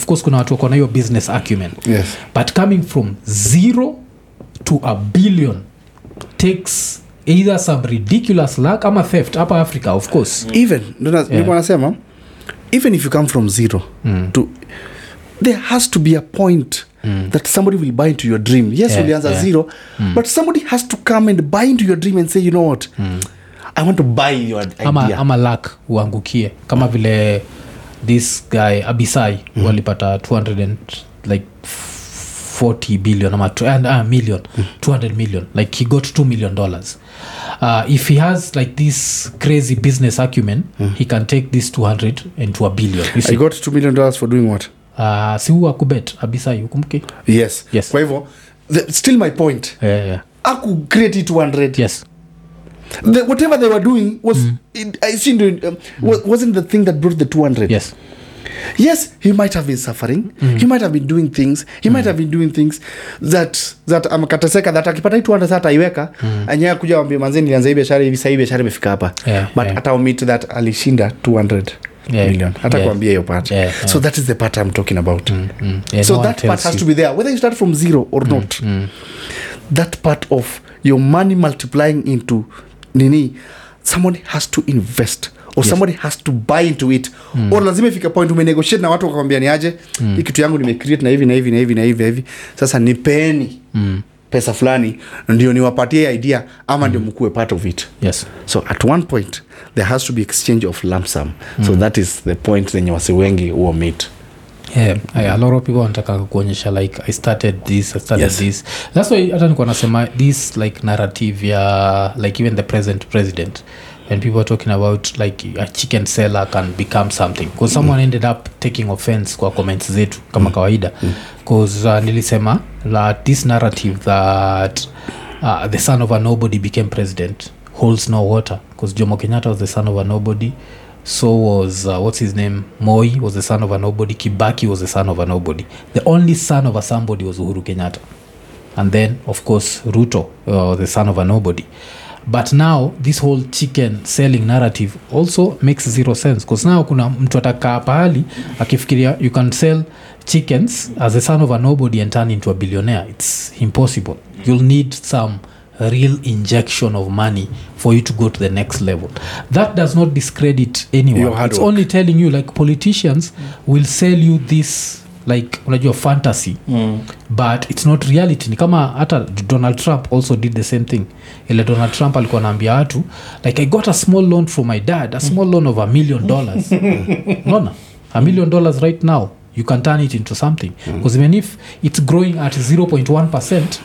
of course kuna watu wako na hiyo business acumen. Yes. But coming from zero to a billion takes either some ridiculous luck ama theft hapa africa of course. Even ndo na- nilikuwa nasema even if you come from zero to there has to be a point that somebody will buy into your dream. Yes Yeah, ulianza yeah. zero but somebody has to come and buy into your dream and say you know what? I want to buy your idea. ama, ama lak uangukie. Kama vile this guy abisai mm. walipata 200 and like 40 billion ama and, uh, million. 200 million. Like he got 2 million dollars. Uh, if he has like this crazy business acumen he can take this 200 into a billion. You i got 2 million dollars for doing what? Uh, si huu akubet abisai ukumbuke? Yes. Yes. kwa hivyo still my point. Yeah, yeah. aku create 200 yes the, whatever they were doing was it, I seemed, um, mm. wasn't the thing that brought the 200 yes yes he might have been suffering he might have been doing things he might have been doing things that that amekateseka that akipata hii 200 sasa ataiweka mm. anyewe kuja wambia manzi nilianza hii biashara hivi sahii biashara imefika hapa Yeah, but yeah. hata omit that alishinda 200 Yeah, million hata yeah. kuambia hiyo part Yeah, yeah. so that is the part i'm talking about mm. yeah, so no that part has you. to be there whether you start from zero or not that part of your money multiplying into nini? Somebody has to invest or somebody has to buy into it. Or lazima ifika point umenegotiate na watu wakakwambia ni aje? Hii kitu yangu nimecreate na hivi na hivi na hivi na hivi na hivi. Sasa nipeni pesa fulani ndio niwapatie idea ama ndio mkuwe part of it. Yes. So at one point there has to be exchange of lump sum. So that is the point zenye wasi wengi huo meet yeah, yeah, a lot of people wanataka kuonyesha like i started this i started Yes. this. That's why hata nikuwa nasema this like narrative ya like even the present president when people are talking about like a chicken seller can become something. Because someone ended up taking offense kwa comments zetu kama kawaida. Because uh, nilisema that this narrative that uh, the son of a nobody became president holds no water. Because jomo kenyatta was the son of a nobody so was uh, what's his name? Moi was the son of a nobody. Kibaki was the son of a nobody. The only son of a somebody was uhuru kenyatta. And then of course ruto uh, the son of a nobody. But now this whole chicken selling narrative also makes zero sense. Because now kuna mtu atakaa pahali akifikiria you can sell chickens as a son of a nobody and turn into a billionaire. It's impossible. You'll need some real injection of money for you to go to the next level. That does not discredit anyone. Your it's work. only telling you like politicians will sell you this like unajua fantasy. Mm. but it's not reality. Ni kama hata donald trump also did the same thing. Ile donald trump alikuwa naambia watu like i got a small loan from my dad a small loan of a million dollars. Unaona? A million dollars right now. You can turn it into something. Because even if it's growing at 0.1 percent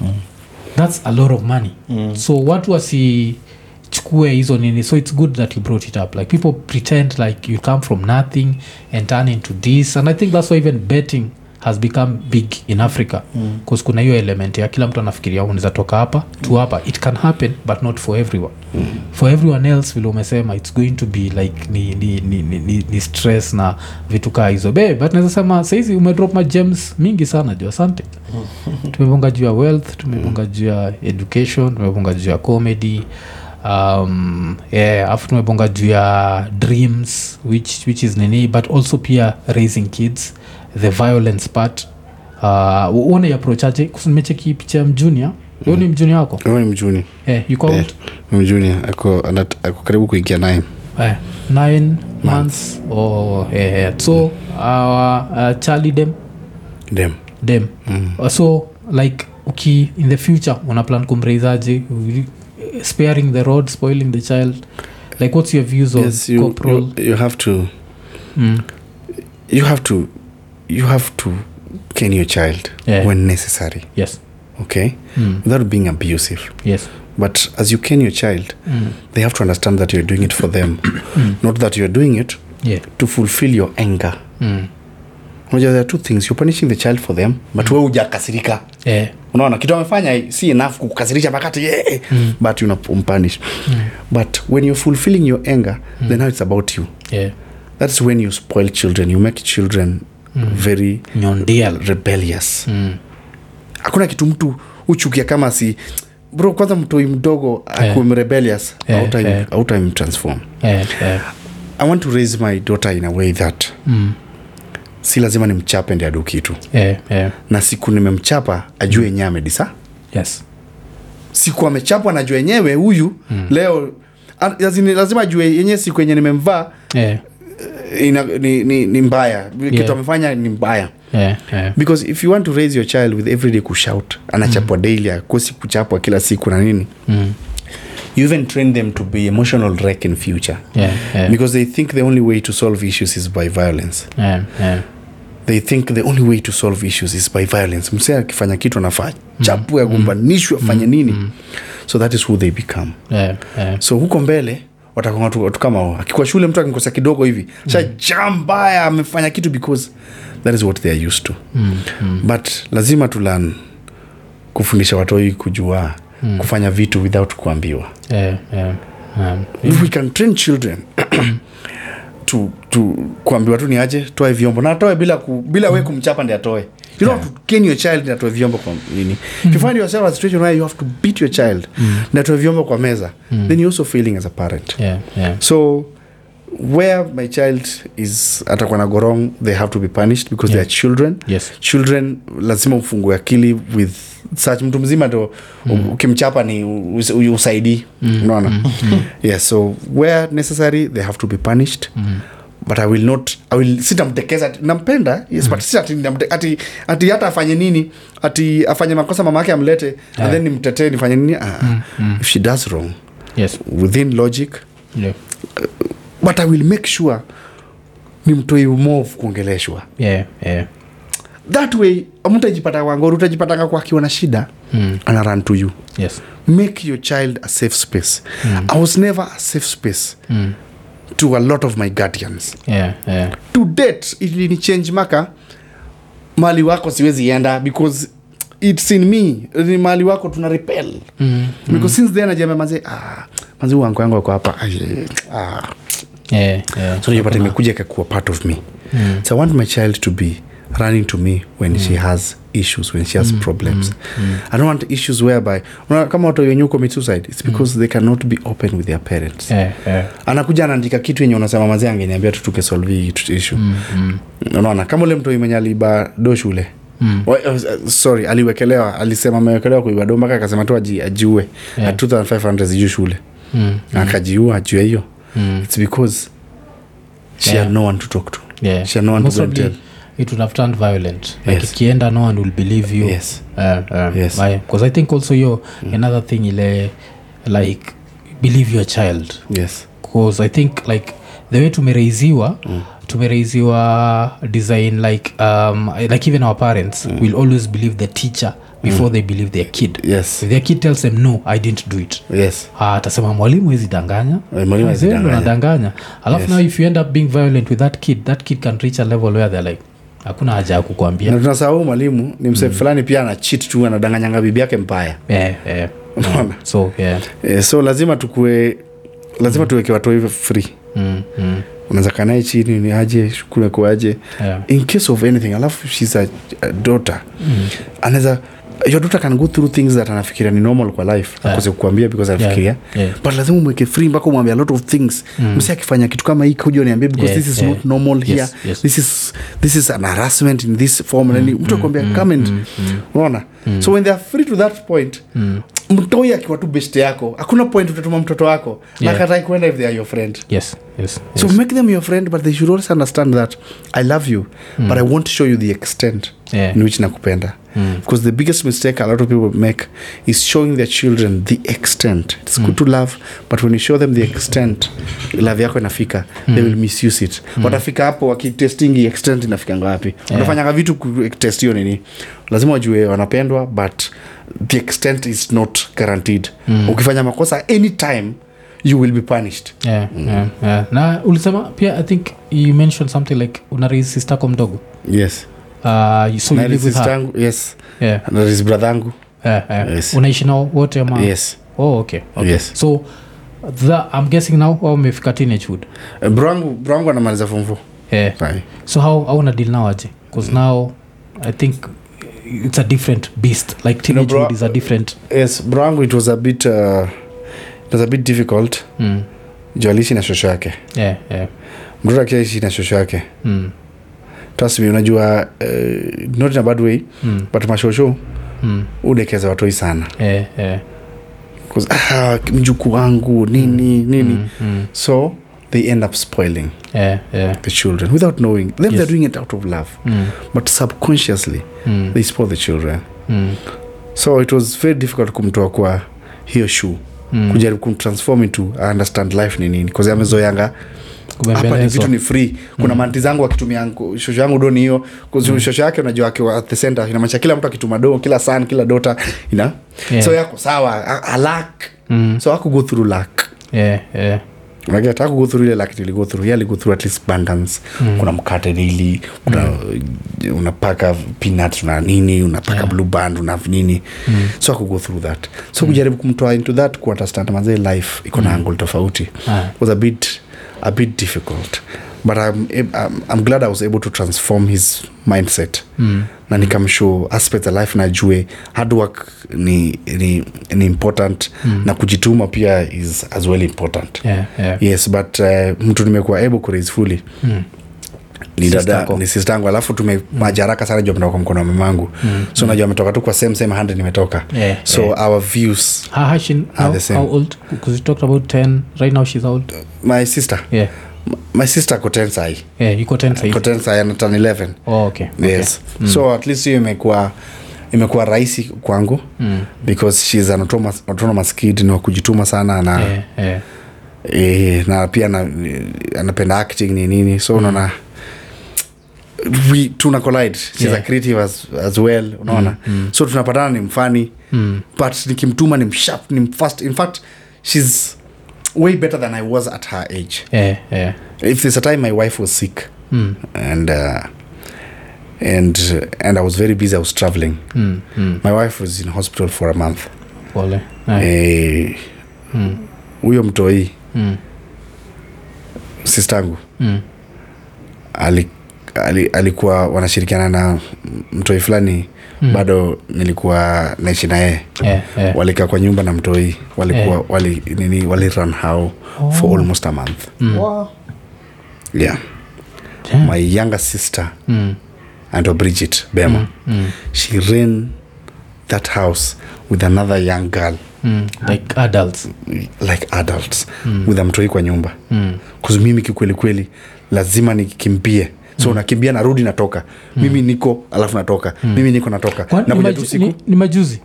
that's a lot of money. Mm. so watu wasichukue hizo nini? So it's good that you brought it up. Like people pretend like you come from nothing and turn into this. And i think that's why even betting has become big in africa. Bcause kuna hiyo element ya kila mtu anafikiria unaweza toka hapa tu hapa. It can happen but not for everyone. For everyone else vile umesema it's going to be like ni, ni, ni, ni, ni, ni stress na vitu kaa hizo. Be but naweza sema saizi umedrop magems mingi sana juu asante. Tumebonga juu ya wealth tumebonga juu ya education tumebonga juu ya comedy um, yeah, afu tumebonga juu ya dreams which, which is nini but also pia raising kids the violence part. Uh, uone approachaje nimecheki picha ya mjunia huyo ni mjuni wako? Huyo ni mjuni. Eh, yuko Eh, mjuni ako ako karibu kuingia naye eh, nine months. Oh, eh, eh. so uh, uh, charlie dem? Dem. Dem. Mm. so like uki in the future una plan kumraisaje sparing the road spoiling the child? Like what's your views yes, on you, corporal? you, you have to Mm. you have to you have to ken your child Yeah. when necessary yes okay Mm. without being abusive yes but as you can your child Mm. they have to understand that you're doing it for them not that you're doing it yeah to fulfill your anger mm. unajua there are two things you're punishing the child for them but we hujakasirika yeah unaona kitu amefanya si enough kukasirisha makati yeah. mm. but unampunish mm. but when you're fulfilling your anger mm. then now it's about you yeah that's when you spoil children you make children mm. very nyondial rebellious mm. hakuna kitu mtu huchukia kama si bro kwanza mtoi mdogo Yeah. akuwe rebellious Yeah, yeah. autamtransform yeah yeah i want to raise my daughter in a way that mm. si lazima nimchape ndi adu kitu yeah, yeah. na siku nimemchapa ajue yenyewe amedisa yes siku amechapwa najua yenyewe huyu mm. leo lazima, lazima ajue yenyewe siku yenye nimemvaa yeah, ina, ni, ni, ni mbaya. Yeah. kitu amefanya ni mbaya. Yeah, yeah. because if you want to raise your child with everyday kushout anachapwa mm. daily akosi kuchapwa kila siku na nini. Mm. you even train them to be emotional wreck in future. Yeah, yeah, because they think the only way to solve issues is by violence. Yeah, yeah. they think the only way to solve issues is by violence. Msee akifanya kitu anafaa chapue agombanishwe afanye nini. So that is who they become. Yeah, yeah. so huko mbele watakuwa watu, watu kama hao. akikuwa shule mtu akikosa kidogo hivi sha mbaya amefanya kitu because that is what they are used to Mm, mm. but lazima tulan kufundisha watoi kujua mm. kufanya vitu without kuambiwa Yeah, yeah. Um, if we can train children tu, tu kuambiwa tu ni aje toe vyombo na atoe bila, ku, bila we kumchapa ndi atoe you know, to ken your child atoe vyombo kwa nini mm. you find yourself in a situation where you have to beat your child ndi atoe vyombo kwa meza then you also failing as a parent yeah, yeah. so where my child is atakuwa na gorong they have to be punished because Yeah. they are children Yes. children lazima ufungue akili with such mtu mzima ndo mm. ukimchapa ni us, us, usaidii mm. unaona mm. yes so where necessary they have to be punished mm but i will not i will sitamtekeza nampenda yes but si ati, ati, ati hata afanye nini ati afanye makosa mama yake amlete Yeah. and then nimtetee nifanye nini ah, if she does wrong Yes. within logic Yeah. but i will make sure ni mtoi move kuongeleshwa Yeah, yeah. that way mtajipata wangori utajipatanga kwakiwa na shida Mm. ana run to you Yes. make your child a safe space i was never a safe space Mm. To a lot of my guardians Yeah, yeah. to date ilini change maka mali wako siwezi enda because its in me ni mali wako tuna repel Mm. because since then ajambia manze ah, manze wangu yangu wako hapa ah. Yeah, yeah. so nipata imekuja kakuwa part of me Mm. so i want my child to be running to me when she has issues when she has problems i don't want issues whereby kama watu wenye commit suicide it's because they cannot be open with their parents Yeah, yeah. anakuja anaandika kitu yenye unasema mazee angeniambia tu tukesolve issue Mm, mm. unaona kama ule mtu mwenye aliba do shule Mm. Uh, sorry aliwekelewa alisema amewekelewa kuibado mpaka akasema tu ajiue Yeah. at 2500 zijuu shule Mm. akajiua ajue hiyo Mm. it's because she Yeah. had no one to talk to Yeah. She had no one to go and tell. It would have turned violent. Like Yes. ikienda no one will believe you. Yes. Uh, uh, Yes. because i think also yo another thing ile like believe your child. Yes. Because i think like the way tumeraiziwa mm. tumeraiziwa design like um, like even our parents mm. will always believe the teacher before mm. they believe their kid. Yes. If their kid tells them no i didn't do it yes. Ah, atasema mwalimu hezi Eh, mwalimu anadanganya alafu Yes. now if you end up being violent with that kid that kid can reach a level where they're like hakuna haja ya kukwambia na tunasahau mwalimu ni mse fulani pia ana chit tu anadanganyanga bibi yake mbaya. Yeah, yeah. Unaona? so yeah. eh, so lazima tukue lazima tuweke watu hivyo free. Mm, mm, unaweza kanae chini ni aje shukuru kuaje yeah. in case of anything alafu shes a, a daughter. Mm, anaweza your daughter can go through things that anafikiria ni normal kwa life Yeah. akose because anafikiria yeah. but lazima umweke free mpaka umwambia a lot of things Mm. msi akifanya kitu kama hii kuja niambia because Yeah, this is yeah. not normal here Yes, yes. this is this is an harassment in this form mm, mtu akuambia mm, comment and mm, mm. so when they are free to that point Mm. mtoi akiwa tu best yako hakuna point utatuma mtoto wako Yeah. na katai kuenda if they are your friend yes yes, yes. so make them your friend but they should also understand that i love you but i want to show you the extent Yeah. in which nakupenda. Mm. because the biggest mistake a lot of people make is showing their children the extent. It's good to love but when you show them the extent love yako inafika. They will misuse it. Watafika hapo wakitestingi extent inafikanga wapi wanafanyaga vitu kutest hiyo nini? Lazima wajue wanapendwa but the extent is not guaranteed. Ukifanya makosa anytime you will be punished. Yeah, yeah, yeah. na ulisema pia i think you mentioned something like una raise sistako mdogo. Yes. Uh, so you live with her? yes. Yeah, na is yeah, yeah. Yes. unaishi nao wote ama? Yes. Oh, okay, okay. Yes. so the, i'm guessing now a teenagehood. Eh, bro wangu anamaliza form four. Yeah. So how au una deal now aje? Because now i think it's a different beast. Like teenagehood bro- is a different yes bro wangu it was a bit uh, it a bit difficult mm. juu aliishi na shosho yake yeah, yeah. mtoto akishaishi na shosho yake Mm. trust me unajua uh, not in a bad way Mm. but mashosho Mm. udekeza watoi sana yeah, yeah. Ah, mjuku wangu nini nini Mm, mm. so they end up spoiling yeah, yeah. the children without knowing them Yes. they're doing it out of love Mm, but subconsciously mm, they spoil the children mm, so it was very difficult kumtoa kwa hiyo shoe mm. kujaribu kumtransform into I understand life ni nini? Bcause amezoyanga hapa ni vitu ni free. Kuna manti zangu akitumia shosho yangu do ni hiyo mm. shosho yake unajua akiwa at the center inamaanisha kila mtu akituma do kila san kila dota ina Yeah. so yako sawa a, a Mm, so aku go through lak yeah, eh. Go through ile lack nili through yali go through at least abundance Mm. kuna mkate daily kuna unapaka peanut una nini unapaka Yeah. blue band una nini Mm. so aku go through that so kujaribu kumtoa into that kuunderstand mazee life iko na angle tofauti yeah. was a bit a bit difficult but I'm, I'm, I'm glad i was able to transform his mindset Mm. na nikamshow aspect ya life najue hard work ni, ni, ni important Mm. na kujituma pia is as well important Yeah, yeah. yes but uh, mtu nimekuwa able kuraise fully Mm. ni dada Sistangu. ni sistangu alafu tumemaja haraka sana juu ametoka kwa mkono wa mamangu Mm. so najua ametoka tu kwa same same hand nimetoka Yeah, so yeah. our views How, how, she, Are how, the same. how old? Because you talked about 10. Right now she's old? my sister Yeah. My sister ko 10 sai Yeah, you got 10 size. ko 10 sai anatan 11 Oh, okay. okay. yes so at least hiyo imekuwa imekuwa rahisi kwangu Mm. because she's an autonomous, autonomous kid ni wakujituma sana na Yeah, yeah. E, na pia na, anapenda acting ni nini so unaona we tuna collide she's Yeah. a creative as, as well unaona mm. so tunapatana ni mfani Mm. but nikimtuma ni mshap ni mfast in fact she's way better than i was at her age Yeah, yeah. if there's a time my wife was sick Mm. and uh, and and i was very busy i was traveling Mm. Mm. my wife was in hospital for a month Pole. Eh, Mm. huyo mtoi Mm. sistangu Mm. ali, ali, alikuwa wanashirikiana na mtoi fulani Mm. bado nilikuwa naishi naye Yeah, yeah. walikaa kwa nyumba na mtoi walikuwa yeah. wali nini wali run how Oh. for almost a month Mm. yeah yeah. my younger sister Mm. and bridget bema Mm. Mm. she ran that house with another young girl Mm. Like adults. like adults Mm. with a mtoi kwa nyumba Mm. kuzi mimi kikweli kweli lazima nikimbie so mm. nakimbia narudi natoka mm. mimi niko alafu natoka mm. mimi niko natoka nakuja tu siku ni, ni majuzi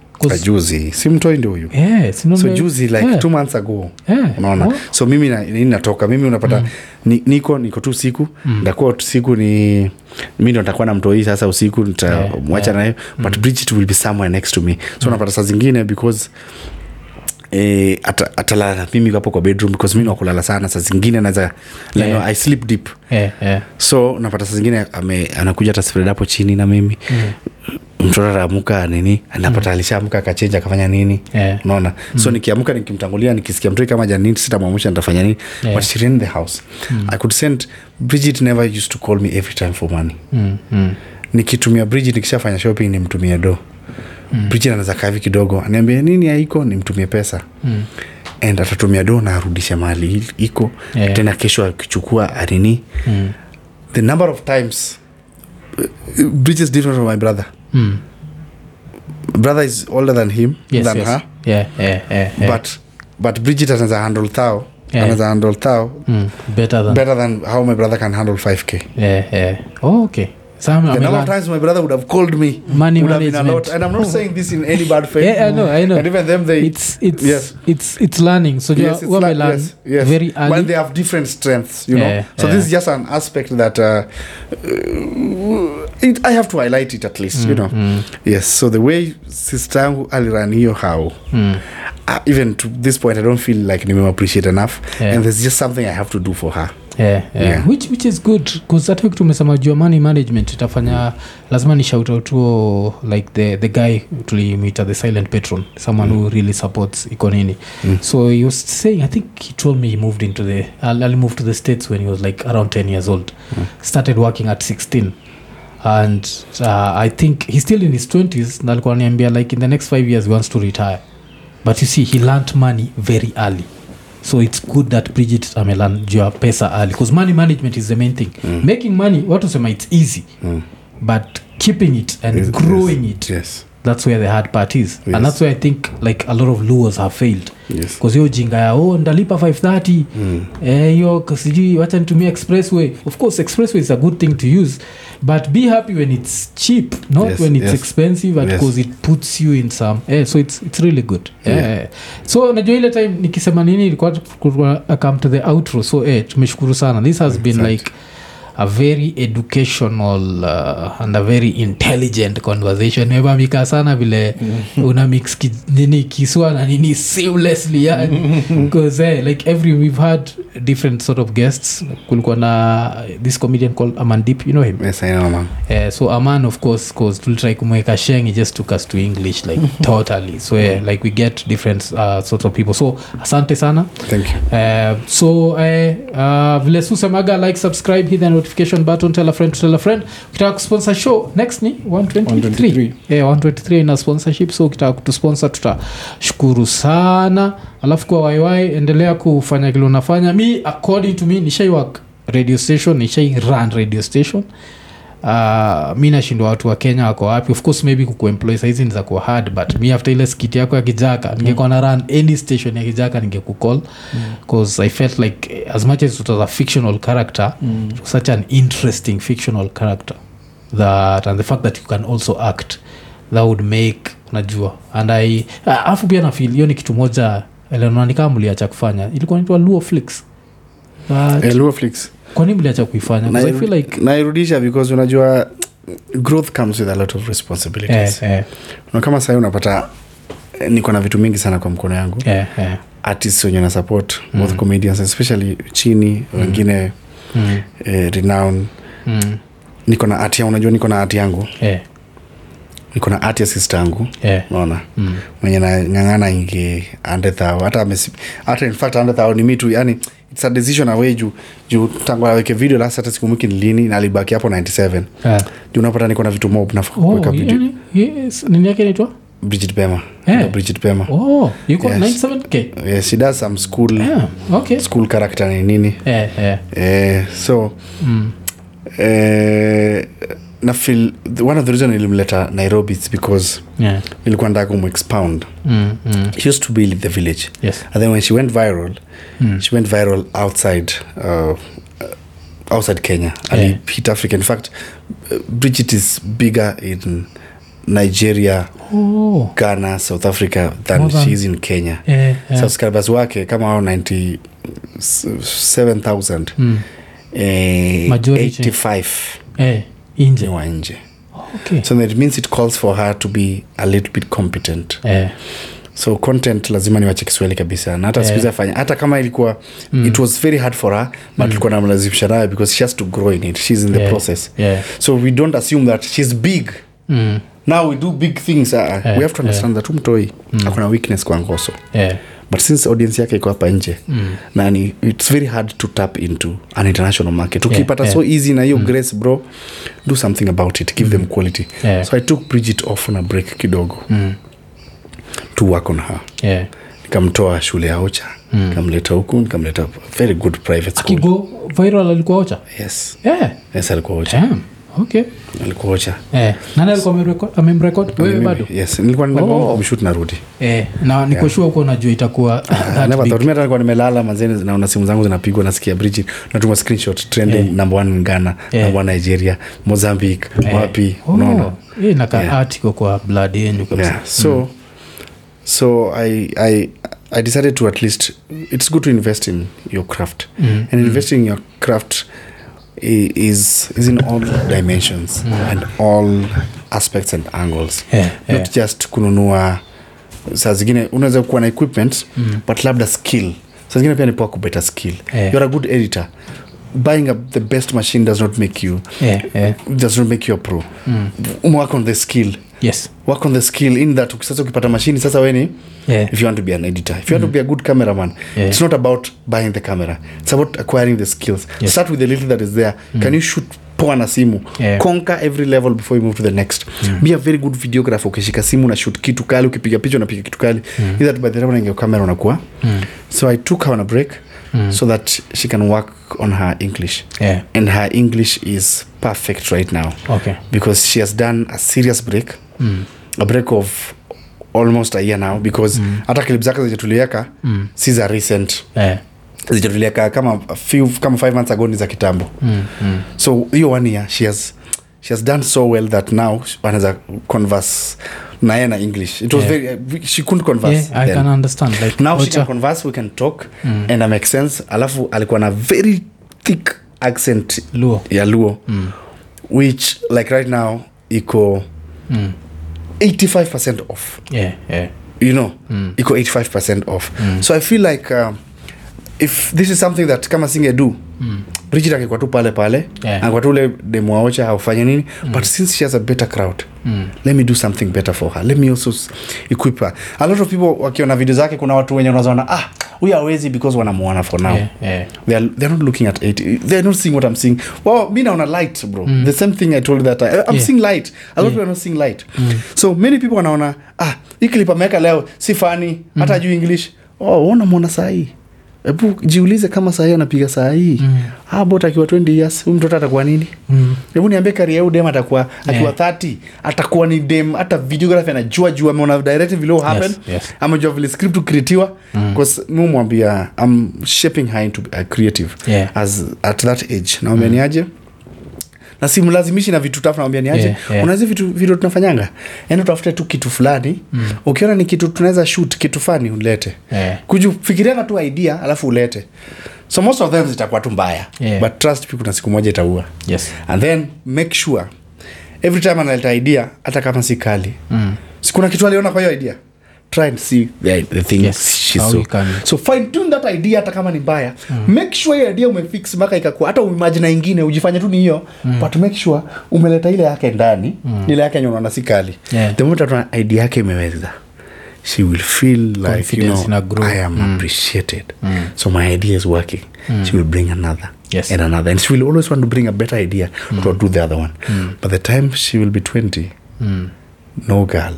juzi si mtoi ndio huyu Yeah, so juzi like yeah. two months ago Yeah. unaona Oh. so mimi na, natoka mimi unapata ni, niko niko tu siku mm. ndakuwa siku ni mi ndo ntakuwa na mtoi sasa usiku Yeah, nitamwacha yeah. naye but bridget will be somewhere next to me so unapata saa zingine because Eh, ata- atalala mimi hapo kwa bedroom because mi nakulala sana saa zingine naweza Yeah. i sleep deep Yeah, yeah. so napata saa zingine anakuja hata hapo chini na mimi Mm. mtoto ataamuka nini anapata alishaamka akachenja akafanya nini Yeah. unaona so nikiamka nikimtangulia nikisikia mtoi kama janini sitamwamsha nitafanya nini Yeah. but she ran the house i could send bridget never used to call me every time for money Mm. Mm. nikitumia bridget nikishafanya shopping nimtumie do mm. bridget anaweza kavi kidogo aniambia nini haiko nimtumie pesa Mm. and atatumia do na arudishe mali iko Yeah. tena kesho akichukua anini Mm. the number of times is different from my brother Mm. brother is older than him Yes, than yes. her Yeah, yeah, yeah, yeah. but but bridget anaweza handle thao Yeah. anaweza handle thao Mm. Better than better than how my brother can handle 5k yeah, yeah. Oh, okay. So I'm, the number of times my brother would have called me Money would have been a management. lot and i'm not saying this in any bad faith Yeah, I know, I know. and even them they it's it's Yes. it's it's learning. So yes, you it's learn yes, yes. very early. When they have different strengths you know Yeah, so yeah. this is just an aspect that uh, it, i have to highlight it at least you know Mm. yes so the way sister yangu aliran hiyo how Mm. uh, even to this point i don't feel like nime appreciate enough Yeah. and there's just something i have to do for her Yeah, yeah. Yeah. Which, which is good bcause hata kitu umesema jua money management itafanya lazima ni shout out huo like the, the guy tulimita the silent patron someone who really supports ikonini. Mm. so he was saying i think he told me he moved into the ali moved to the states when he was like around 10 years old. Started working at 16 and uh, i think he's still in his 20s na alikuwa niambia like in the next five years he wants to retire. But you see he learnt money very early so it's good that bridget amelan jua pesa early because money management is the main thing mm. making money watu sema it's easy Mm. but keeping it and Yes, growing yes, it yes that's where the hard part is Yes. and that's where i think like a lot of lures have failed yes bcause hiyo jinga ya oh ndalipa 530 Mm. eh, hiyo k- sijui wacha nitumia expressway of course expressway is a good thing to use but be happy when it's cheap not Yes, when it's yes. expensive Yes. it puts you in some eh, so it's, it's really good Yeah. eh. so najua ile time nikisema nini ilikuwa come to the outro so eh, tumeshukuru sana this has been like a very educational uh, and a very intelligent conversation. Mebamika sana vile una mix ki, nini kiswa na nini seamlessly yani. Because eh, like every we've had different sort of guests. Kulikuwa na this comedian called amandip you know him? Yes i know man uh, so aman of course cause tulitry kumweka sheng he just took us to english like totally. So yeah, like we get different uh, sorts of people. So asante sana. Thank you. Uh, so uh, uh, vile susemaga like subscribe hit the notification button tell a friend to tell a friend. Ukitaka kusponsor show next ni 123 eh, 123 ina sponsorship so ukitaka kutusponsor tutashukuru sana. Alafu kwa waiwai endelea kufanya kile unafanya. Mi according to me nishai work radio station nishai run radio station Uh, mi nashindwa watu wa kenya wako wapi? Of course maybe kukuemploy saizi niza kuwa hard but mi after ile skiti yako ya kijaka ningekuwa na run any station ya kijaka ningekucall because i felt like as much as it was a fictional character it was such an interesting fictional character. That and the fact that you can also act that would make najua and i ah, alafu pia nafil hiyo ni kitu moja elenanika mliacha kufanya. Ilikuwa naitwa luo flix. But Eh, Luo Flix. Kwani mliacha kuifanya? Like because unajua growth comes with a lot of responsibilities. Eh, eh, kama sahii unapata eh, niko na vitu mingi sana kwa mkono yangu. Eh, eh. artists wenye na support both comedians especially chini wengine Mm, eh, renown mm, niko na art unajua niko na art yangu. Eh, niko na art ya sister yangu. Yeah. naona mm. mwenye nang'ang'ana ingi andethao hata hata in fact andethao ni mitu yani it's a decision away juu juu tangu aweke video last hata siku mwiki ni lini na alibaki hapo 97 yeah. juu unapata niko na vitu mob nafaa Oh, video yes, nini yake naitwa bridget pema yeah. bridget pema oh, yuko Yes. 97k yes, she does some school yeah, okay school character ni nini yeah, yeah. eh, so Mm. eh, na feel one of the reason ilimleta nairobi is because Yeah. nilikuwa nataka kumexpound Mm, mm. she used to be the village Yes. and then when she went viral Mm. she went viral outside uh, outside kenya and Yeah. hit africa in fact bridget is bigger in nigeria Oh. ghana south africa than More than- she is in kenya yeah, yeah. subscribers wake kama ao 97000 Mm. eh, 85 Eh, ni wa nje okay. so that means it calls for her to be a little bit competent eh. so content lazima niwache kiswahili kabisa na hata yeah. siku afanya hata kama ilikuwa Mm. it was very hard for her but tulikuwa namlazimisha nayo because she has to grow in it she's in the Yeah. process Yeah. so we don't assume that she's big Mm. now we do big things uh, yeah. we have to understand that umtoi akona weakness kwa ngoso Eh. But since audience yake iko hapa nje Mm. na ni it's very hard to tap into an international market ukipata yeah. so easy na hiyo grace bro do something about it give them quality Yeah. so i took bridget off on a break kidogo Mm. to work on her Yeah. nikamtoa shule ya ocha Mm. nikamleta huku nikamleta very good private school akigo viral alikuwa ocha yes yeah. yes alikuwa ocha Damn. Okay alikuwa ocha eh. nani alikuwa amemrekod wewe bado yes nilikuwa Oh. mshut narudi eh. na nikoshua huko najua itakuwa nimelala mazeni naona simu zangu zinapigwa nasikia bridget natuma screenshot trending Yeah. number one ghana Yeah. number one nigeria mozambique Eh. wapi Oh. unaona Eh, naka Yeah. article kwa blood yenyu kabisa yeah so so I, I i decided to at least it's good to invest in your craft Mm. and investing in your craft is is in all dimensions and all aspects and angles Yeah, not yeah. just kununua saa zingine unaweza kuwa na equipment mm. but labda skill saa zingine pia nipoa kubeta skill Yeah. youare a good editor buying up the best machine does not make you yeah, yeah. does not make you a pro Mm. work on the skill yes work on the skill in that sasa ukipata mashini sasa weni yeah. if you want to be an editor if you want to be a good cameraman Yeah. it's not about buying the camera it's about acquiring the skills Yes. start with the little that is there can you shoot poa na simu Yeah. conquer every level before you move to the next be a very good videographer ukishika simu na shoot kitu kali ukipiga picha unapiga kitu kali mm. either by the time unaingia kamera unakuwa Mm. so i took her on a break so that she can work on her english yeah. and her english is perfect right now okay because she has done a serious break mm. a break of almost a year now because hata clip zake zijatulieka Mm. si za recent yeah. zijatulieka kama a few kama five months ago ni za kitambo mm. Mm. so hiyo one year she has she has done so well that now anaweza converse. Naye na english. It was Yeah. very she couldn't converse yeah, i then. can understand like now she can converse we can talk and I make sense. Alafu alikuwa na very thick accent luo. ya luo which like right now iko mm. 85% off. Yeah, yeah. you know iko 85% off. So i feel like um, if this is something that kama singedu mm. bridget angekuwa tu pale pale Yeah. angekuwa tu ule demwaocha aufanye nini but since she has a better crowd Mm. let me do something better for her. Let me also equip her. A lot of people wakiona video zake kuna watu wenye unazaona ah huyu awezi because wanamuona for now. Yeah, yeah. they're not looking at it. They're not seeing what i'm seeing. Well me naona light bro. The same thing i told you that i'm Yeah. seeing light. A lot yeah. people are not seeing light. So many people wanaona ah hii clip ameweka leo si fani hata juu english. Oh unamwona sahii hebu jiulize kama sahii anapiga saa hii mm. abot akiwa 20 years huyu mtoto atakuwa nini Mm. hebu niambie karia u dem atakuwa akiwa 30 atakuwa ni dem hata videography anajua juu ameona direct vile happen Yes, yes. amejua vile script ukritiwa bcause mi mwambia i'm shaping her into a creative Yeah. as at that age nawambia mm. Na simlazimishi na vitu tafu nawambia niache Yeah, yeah. unazi vitu video tunafanyanga yani utafute tu kitu fulani mm. ukiona ni kitu tunaweza shoot kitu fani ulete Yeah. kuju tu idea alafu ulete so most of them zitakuwa tu mbaya Yeah. but trust me kuna siku moja itaua yes and then make sure every time analeta idea hata kama si kali mm. sikuna kitu aliona kwa hiyo idea try and see the, the things Yes, she saw. so fine tune that idea hata kama ni mbaya. Mm. make sure hiyo idea umefix mpaka ikakuwa. Hata uimagina ingine ujifanye tu ni hiyo. Mm. but make sure umeleta ile yake ndani mm. ile yake yenye unaona si kali. Yeah. the moment atuona idea yake imeweza she will feel like you know, i am appreciated. So my idea is working. She will bring another Yes. and another. And she will always want to bring a better idea to do the other one. But the time she will be 20 no girl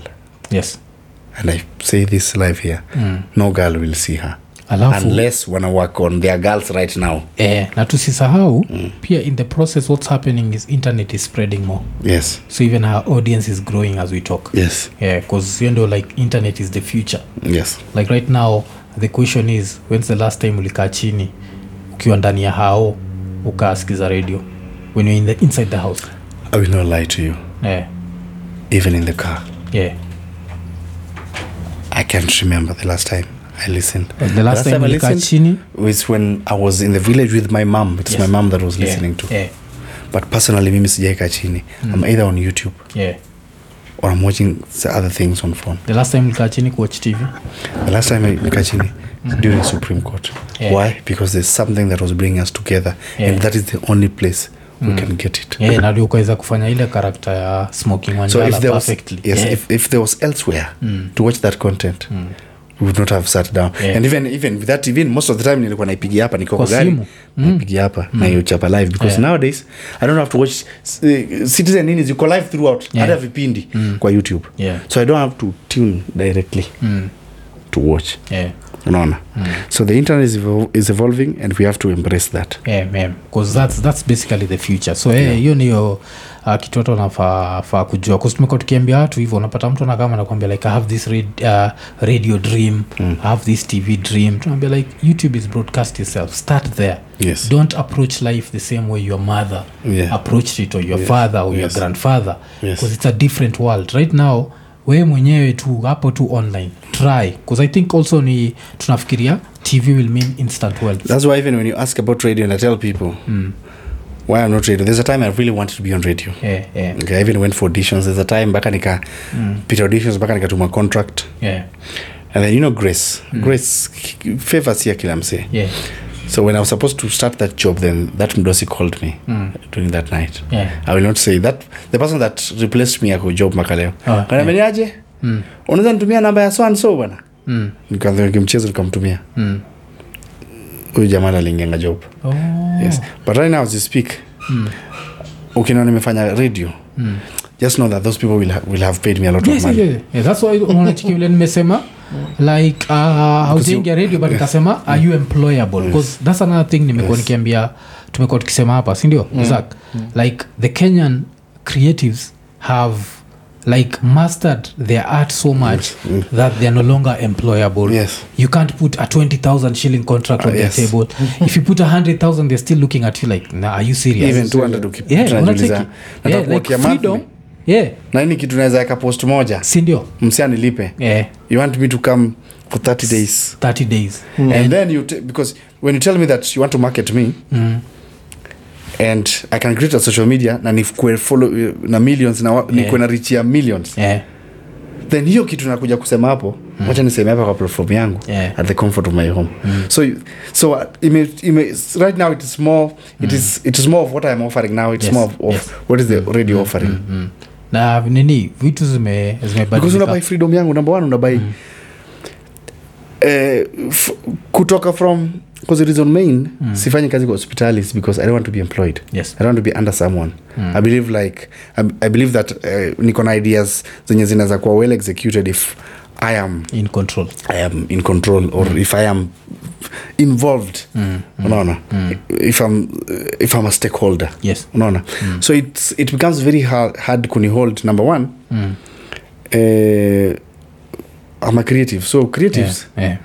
yes and i say this live here. No girl will see her. Alafu- unless wana work on their girls right now. Eh, na tusisahau mm. pia in the process what's happening is internet is spreading more. Yes. So even our audience is growing as we talk. Yes. Yeah because you know like internet is the future. Yes. Like right now the question is when's the last time ulikaa chini ukiwa ndani ya hao ukaasikiza radio? When you're in the, inside the house. I will not lie to you. Yeah, even in the car. Yeah. I can't remember the last time i listened. The last time I listened chini was when i was in the village with my mom. It's Yes. my mom that was yeah, listening to. Yeah, but personally mimi sijaika chini. I'm either on youtube yeah. or i'm watching the other things on phone. The last time ulikaa chini kuwatch tv the last time i nika chini during supreme court. Yeah. why? Because there's something that was bringing us together. Yeah. and that is the only place we can get it yeah, na ndio ukaweza kufanya ile karakta ya smoking so if there was perfectly yes yeah. if, if there was elsewhere to watch that content mm would not have sat down Yeah. and even even with that even most of the time nilikuwa naipigia hapa niko Kwa gari simu. naipigia hapa na hiyo chapa live because Yeah. nowadays i don't have to watch uh, citizen nini ziko live throughout Yeah. hata vipindi kwa youtube Yeah. so i don't have to tune directly to watch yeah. Unaona so the internet is, evol is evolving and we have to embrace that yeah. 'Cause that's, that's basically the future so hiyo yeah. niyo uh, kitu watu wanafaa kujua tumekuwa tukiambia watu hivyo unapata mtu anakama nakuambia like i have this rad, uh, radio dream mm. i have this tv dream tunaambia like youtube is broadcast itself start there Yes. don't approach life the same way your mother Yeah. approached it or your father or your grandfather grandfather Yes. it's a different world right now wewe mwenyewe tu hapo tu online. Try bcause i think also ni tunafikiria tv will mean instant wealth. That's why even when you ask about radio and i tell people why i'm not radio? There's a time i really wanted to be on radio. Yeah, yeah, okay, i even went for auditions. There's a time mpaka nika pita auditions mpaka nikatuma contract. Yeah, and then you know grace. Grace favors here kila msee. Yeah. So when i was supposed to start that job then that mdosi called me during that night. Yeah. i will not say that the person that replaced me ako job makaleo. Oh, kanameniaje unaweza nitumia namba ya so and so bwana. Mm. nikaanza nikimchezo nikamtumia. Mm. huyu jamaa aliingianga job. Oh. yes. But right now as you speak ukiniona nimefanya radio just know that those people will, ha will have paid me a lot Yes, of money. yeah, Yeah, that's why unaona chiki vile nimesema like uh, haujaingia radio but nikasema are you employable? Because that's another thing nimekuwa nikiambia tumekuwa tukisema hapa sindio mm. zak like the kenyan creatives have like mastered their art so much that they're no longer employable. Yes. you can't put a 20000 shilling contract on Ah, yes. their table. If you put a 100000 they're still looking at you like nah, are you serious? Even 200 uki- yeah, yeah, like freedom monthly. Yeah. Na hii ni kitu naweza weka post moja? Sindio msi anilipe yeah, you want me to come for 30 days? 30 days. And then you t- because when you tell me that you want to market me mm. and i can create a social media na nikue follow na millions na nikuwe na reach ya millions. Yeah. then hiyo kitu nakuja kusema hapo wacha niseme hapa kwa platform yangu Yeah. at the comfort of my home. So so uh, ime, ime, right now it is more it is it is more of what i'm offering now. It's Yes, more of, of yes. what is the radio offering. Mm. Na nini vitu zime because unabai freedom yangu number one unabai eh, f- kutoka from because reason main sifanyi kazi kwa hospitalis because i don't want to be employed. Yes. I don't want to be under someone. I believe like i, I believe that uh, niko na ideas zenye zinaweza kuwa well executed if i am in control. I am in control or if i am involved unaona if i'm if i'm a stakeholder yes unaona so it's, it becomes very hard, hard kunihold number one mm. uh, i'm a creative so creatives yeah. Yeah.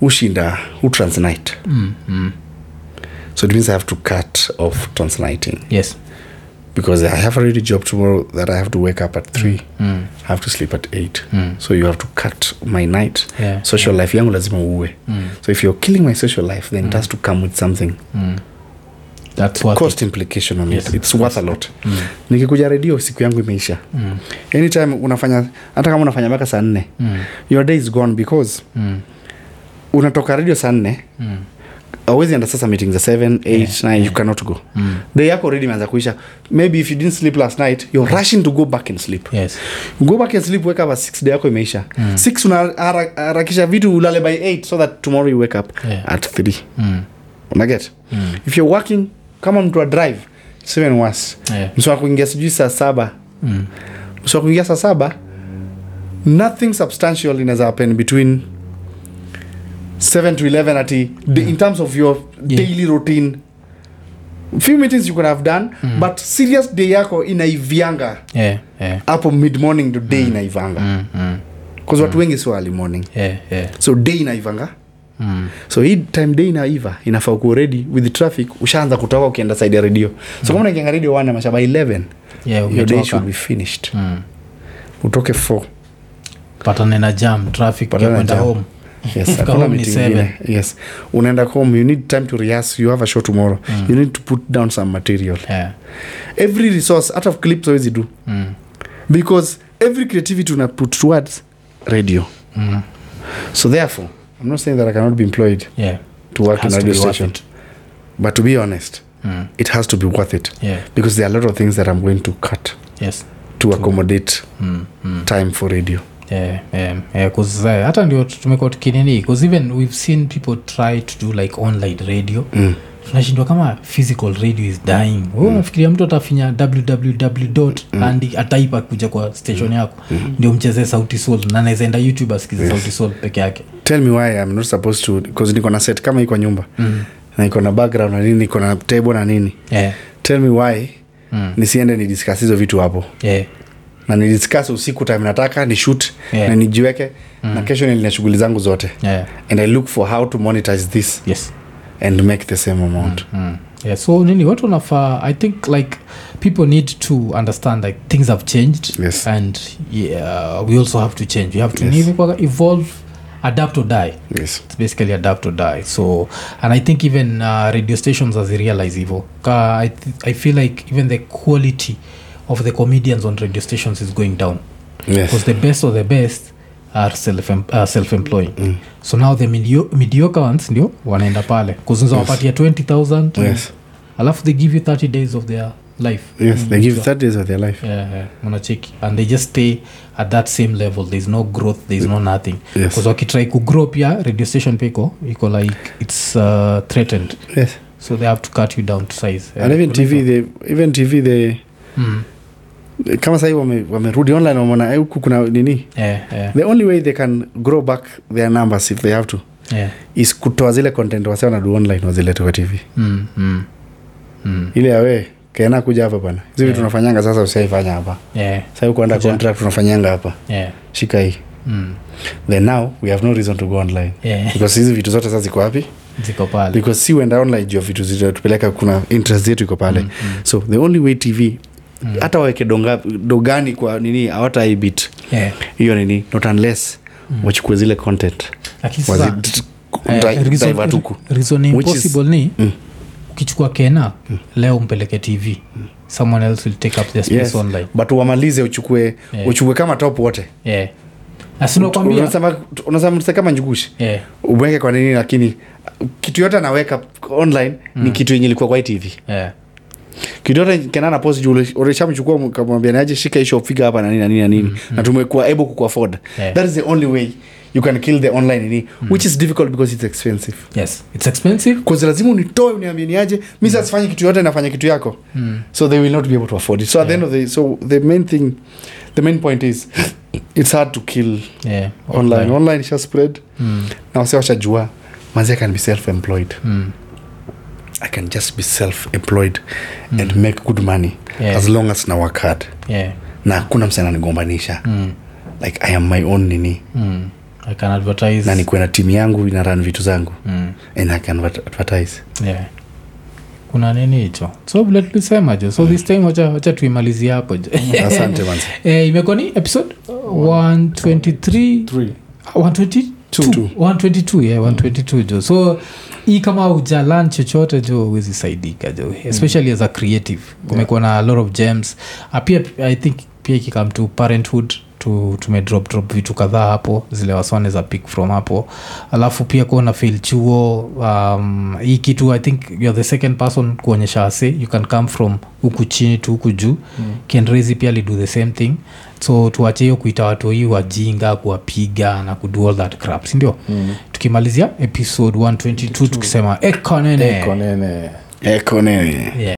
hushinda who transnight Mm. Mm. so it means i have to cut off transnighting yes because i have a ready job tomorrow that i have to wake up at three. mm. i have to sleep at eight. Mm. so you have to cut my night Yeah. social life yangu lazima uwe Mm. so if you're killing my social life then it has to come with something Mm. that's what cost implication on Yes. it it's worth a lot Mm. nikikuja redio siku yangu imeisha Mm. anytime unafanya hata kama unafanya mpaka saa nne Mm. your day is gone because Mm. unatoka redio saa nne Mm. Awezi enda sasa meeting za 7 8 9 you cannot go. Mm. day yako already imeanza kuisha. Maybe if you didn't sleep last night you're rushing to go back and sleep. Yes. Go back and sleep wake up at 6 day yako imeisha. 6 unaharakisha vitu ulale by 8 so that tomorrow you wake up Yeah. at 3 mm. unaget Mm. if you're working kama mtu wa drive. Seven was yeah. msiwa kuingia sijui saa saba. Mm. msiwa kuingia saa saba nothing substantial inaweza happen between 7 to 11 ati the, in terms of your Yeah. daily routine few meetings you could have done but serious day yako inaivianga yeah. yeah. hapo mid morning to day inaivanga Mm. Mm. bcause watu wengi sio early morning yeah. yeah. so day inaivanga Mm. so hii time day inaiva inafaa kuwa ready with traffic ushaanza kutoka ukienda side ya radio so kama unakianga radio one mashaba 11 yeah your day should be finished Mm. utoke 4 patane na jam traffic kwenda home yes hakuna meeting ingine. yes unaenda home you need time to rehearse you have a show tomorrow you need to put down some material yeah. every resource out of clips always do mm. because every creativity una put towards radio Mm. so therefore i'm not saying that i cannot be employed yeah to work in to radio station but to be honest Mm. it has to be worth it yeah because there are a lot of things that i'm going to cut yes to accommodate mm. Mm. time for radio Yeah, yeah, yeah, 'cause, uh, hata ndio tu- tumekuwa tukinini bcause even we've seen people try to do like online radio mm. tunashindwa kama physical radio is dying mm. unafikiria mtu atafinya www mm. ataipa kuja kwa station yako mm. ndio mchezee sauti sol na nawezaenda youtube asikize yes. sauti sol peke yake tell me why i'm not supposed to because niko na set kama hii kwa nyumba mm. na iko na background na nini niko na table na nini yeah. tell me why Mm. nisiende ni discuss hizo vitu hapo Yeah. Na ni usiku time nataka ni shoot Yeah. na nijiweke na kesho nilina shughuli zangu zote Yeah. and i look for how to monetize this yes and make the same amount mm. yeah, so nini watu wanafaa i think like people need to understand like things have changed Yes. and yeah, we also have to change we have to Yes. evolve adapt or die yes it's basically adapt or die so and i think even uh, radio stations as realize hivo uh, I, th- I feel like even the quality of the comedians on radio stations is going down. Because yes the best of the best are self uh, self-employing. Mm. so now the medio mediocre ones ndio wanaenda pale. Kuzunza Yes. wapatia 20000 yes. Alafu they give you 30 days of their life. Yes they Mm, give 30 days of their life. Yeah, yeah. and they just stay at that same level. There's no growth there's no nothing. Yes. bcause wakitry kugrow pia radio station piko iko like it's uh, threatened. Yes. So they have to cut you down to size. And even tv they even tv they mm. Kama sahii wamerudi wame online wameona "Eh, huku kuna nini yeah, yeah, the only way they can grow back their numbers if they have to yeah. is kutoa zile content wase wanadu online wazilete kwa tv Mm, mm, mm. ile awe kena kuja hapa bana hizi Yeah. tunafanyanga sasa usiaifanya hapa Yeah, sahii kuanda contract tunafanyanga hapa yeah. shika hii Mm. then now we have no reason to go online Yeah. because hizi vitu zote sasa ziko wapi ziko pale because si uenda online juu ya vitu zitatupeleka kuna interest yetu iko pale mm, mm. so the only way tv hata waweke dogani kwa nini hawata ibit Yeah. hiyo nini not unless mm. wachukue zile content eh, ni Mm. ukichukua kena leo umpeleke tv someone else will take up their space yes. online but wamalize uchukue Yeah. uchukue kama top wote yeah. unasema kama njugushi yeah. uweke kwa nini lakini kitu yote anaweka online mm. ni kitu yenye ilikuwa kwa tv yeah. Kitu yote kenana post juu ulishamchukua kamwambia naje shika hisho figa hapa na nini na nini na nini mm. na tumekuwa able kukuafford Yeah. that is the only way you can kill the online ini mm. which is difficult because it's expensive yes it's expensive bcause lazima unitoe uniambie niaje mi sasa sifanye kitu yote nafanya kitu yako mm. so they will not be able to afford it so at the end of the so the main thing the main point is it's hard to kill yeah. online online online spread Mm. na wase washajua manzi can be self employed Mm. I can just be self employed mm. and make good money Yeah. as long as na work hard yeah. na hakuna nigombanisha mm. like i am my own nini. Mm. i can advertise. Na nikuwe na timu yangu ina ran vitu zangu. Mm. and i can advertise. Yeah. kuna nini hicho? So vile tulisema jo so this time wacha, wacha tuimalizie hapo jo asante eh, imekuwa ni episode? 123 122 122 yeah 122 jo so hii kama ujalan chochote jo huwezi saidika jo especially as a creative. Kumekuwa na lot of gems. Uh, pia i think pia ikikam to parenthood tu tumedrop drop vitu kadhaa hapo zile waswane za pick from hapo. Alafu pia kuona fil chuo um, hii kitu i think youare the second person kuonyesha ase. You can come from huku chini tu huku juu. Mm. kenrezi pia lido the same thing so tuache hiyo kuita watu hii wajinga kuwapiga na kudu all that crap sindio mm. tukimalizia episode 122 tukisema ekonene ekonene. ekonene. yeah.